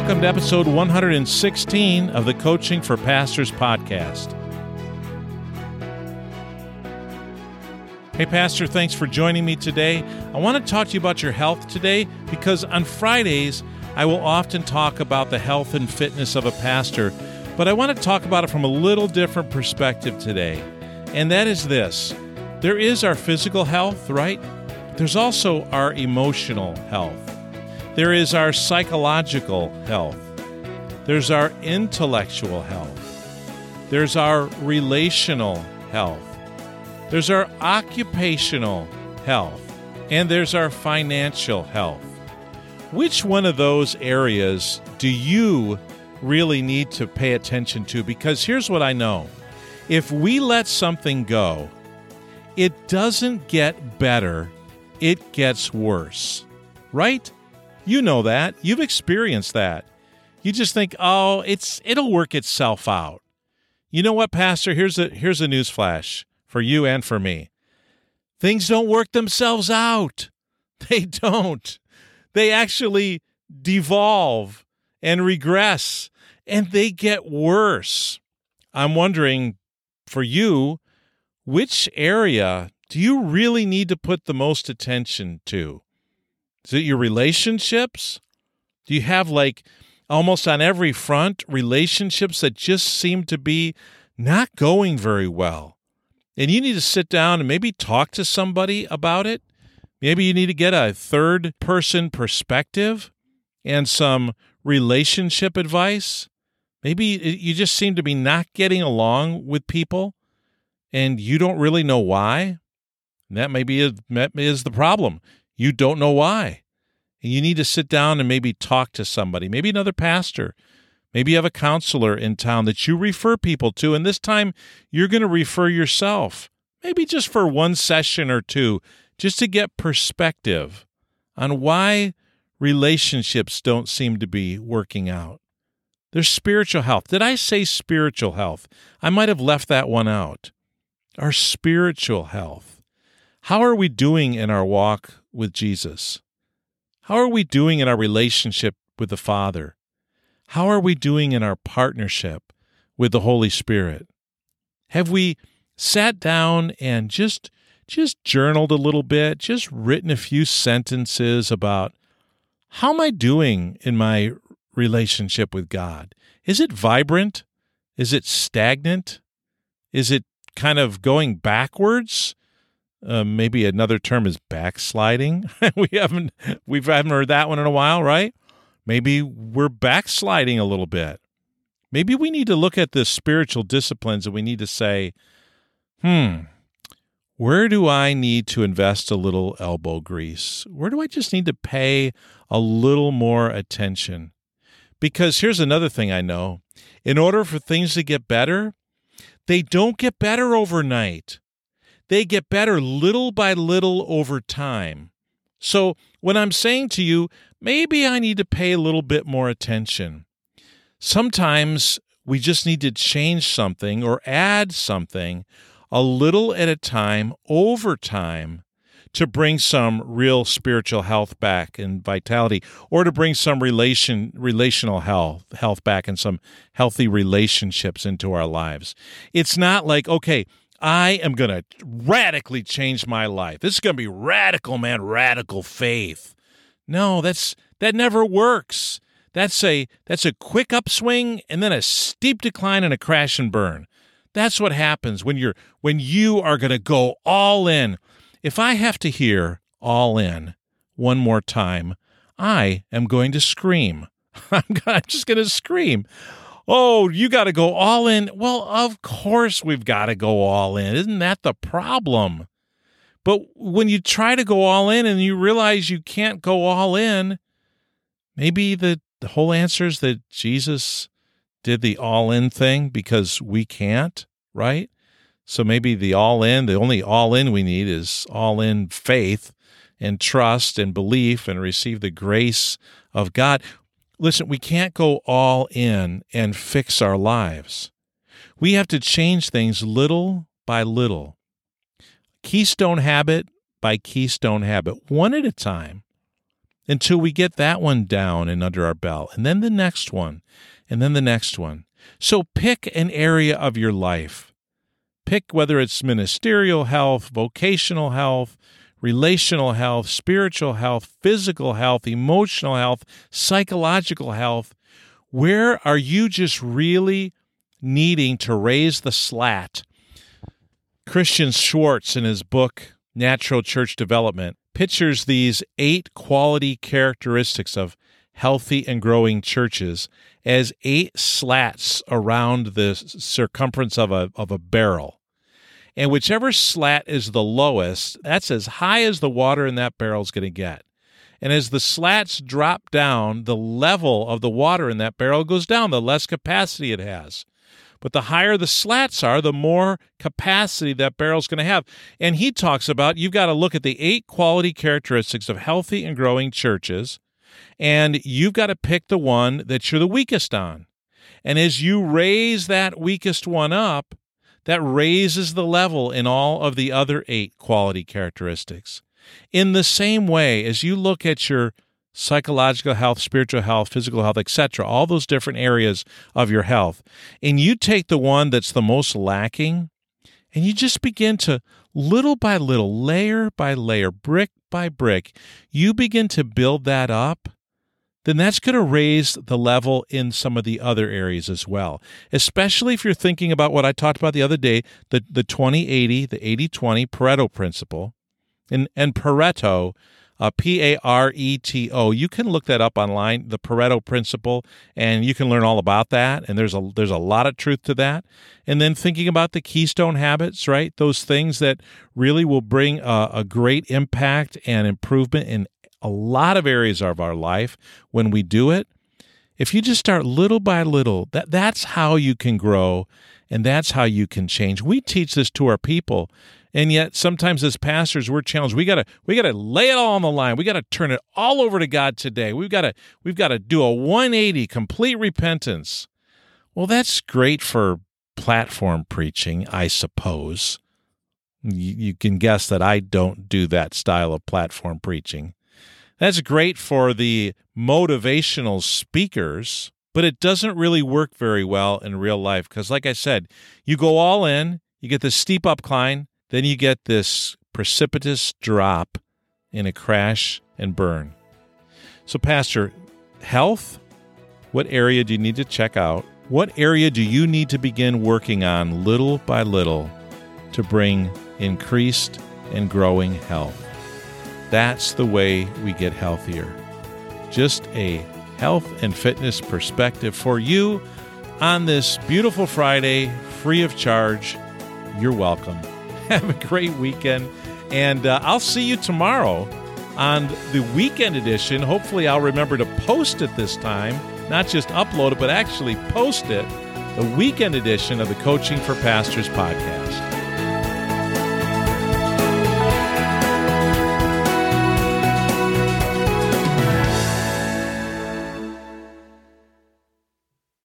Welcome to episode 116 of the Coaching for Pastors podcast. Hey, Pastor, thanks for joining me today. I want to talk to you about your health today because on Fridays, I will often talk about the health and fitness of a pastor, but I want to talk about it from a little different perspective today. And that is this there is our physical health, right? There's also our emotional health. There is our psychological health. There's our intellectual health. There's our relational health. There's our occupational health. And there's our financial health. Which one of those areas do you really need to pay attention to? Because here's what I know if we let something go, it doesn't get better, it gets worse. Right? You know that. You've experienced that. You just think, "Oh, it's it'll work itself out." You know what, pastor? Here's a here's a news flash for you and for me. Things don't work themselves out. They don't. They actually devolve and regress and they get worse. I'm wondering for you, which area do you really need to put the most attention to? Is it your relationships? Do you have like almost on every front relationships that just seem to be not going very well? and you need to sit down and maybe talk to somebody about it. Maybe you need to get a third person perspective and some relationship advice. Maybe you just seem to be not getting along with people and you don't really know why. that maybe is, that is the problem. You don't know why. And you need to sit down and maybe talk to somebody, maybe another pastor, Maybe you have a counselor in town that you refer people to, and this time you're going to refer yourself, maybe just for one session or two, just to get perspective on why relationships don't seem to be working out. There's spiritual health. Did I say spiritual health? I might have left that one out. Our spiritual health. How are we doing in our walk with Jesus? How are we doing in our relationship with the Father? How are we doing in our partnership with the Holy Spirit? Have we sat down and just just journaled a little bit, just written a few sentences about how am I doing in my relationship with God? Is it vibrant? Is it stagnant? Is it kind of going backwards? Uh, maybe another term is backsliding. we haven't we haven't heard that one in a while, right? Maybe we're backsliding a little bit. Maybe we need to look at the spiritual disciplines and we need to say, hmm, where do I need to invest a little elbow grease? Where do I just need to pay a little more attention? Because here's another thing I know in order for things to get better, they don't get better overnight. They get better little by little over time. So when I'm saying to you, maybe I need to pay a little bit more attention, sometimes we just need to change something or add something a little at a time over time to bring some real spiritual health back and vitality or to bring some relation relational health health back and some healthy relationships into our lives. It's not like okay, I am going to radically change my life. This is going to be radical, man, radical faith. No, that's that never works. That's a that's a quick upswing and then a steep decline and a crash and burn. That's what happens when you're when you are going to go all in. If I have to hear all in one more time, I am going to scream. I'm, just going to scream oh, you got to go all in. Well, of course we've got to go all in. Isn't that the problem? But when you try to go all in and you realize you can't go all in, maybe the, the whole answer is that Jesus did the all in thing because we can't, right? So maybe the all in, the only all in we need is all in faith and trust and belief and receive the grace of God. Listen, we can't go all in and fix our lives. We have to change things little by little, keystone habit by keystone habit, one at a time. until we get that one down and under our belt, and then the next one, and then the next one. So pick an area of your life. Pick whether it's ministerial health, vocational health, relational health, spiritual health, physical health, emotional health, psychological health. Where are you just really needing to raise the slat? Christian Schwarz, in his book Natural Church Development, pictures these eight quality characteristics of healthy and growing churches as eight slats around the circumference of a, of a barrel. And whichever slat is the lowest, that's as high as the water in that barrel is going to get. And as the slats drop down, the level of the water in that barrel goes down, the less capacity it has. But the higher the slats are, the more capacity that barrel's going to have. And he talks about you've got to look at the eight quality characteristics of healthy and growing churches, and you've got to pick the one that you're the weakest on. And as you raise that weakest one up, that raises the level in all of the other eight quality characteristics. In the same way, as you look at your psychological health, spiritual health, physical health, etc., all those different areas of your health. And you take the one that's the most lacking and you just begin to little by little, layer by layer, brick by brick, you begin to build that up. Then that's going to raise the level in some of the other areas as well. Especially if you're thinking about what I talked about the other day, the, the 20 80, the 80 20 Pareto principle. And, and Pareto uh, P A R E T O. You can look that up online, the Pareto principle, and you can learn all about that. And there's a there's a lot of truth to that. And then thinking about the keystone habits, right? Those things that really will bring a, a great impact and improvement in a lot of areas of our life when we do it. If you just start little by little, that that's how you can grow and that's how you can change. We teach this to our people and yet sometimes as pastors we're challenged. We gotta we gotta lay it all on the line. We gotta turn it all over to god today. We've gotta we've gotta do a 180 complete repentance. Well that's great for platform preaching i suppose. You, you can guess that i don't do that style of platform preaching that's great for the motivational speakers but it doesn't really work very well in real life because like i said you go all in you get the steep upcline then you get this precipitous drop in a crash and burn. So, Pastor, health, what area do you need to check out? What area do you need to begin working on little by little to bring increased and growing health? That's the way we get healthier. Just a health and fitness perspective for you on this beautiful Friday, free of charge. You're welcome. Have a great weekend. And uh, I'll see you tomorrow on the weekend edition. Hopefully, I'll remember to post it this time, not just upload it, but actually post it. The weekend edition of the Coaching for Pastors podcast.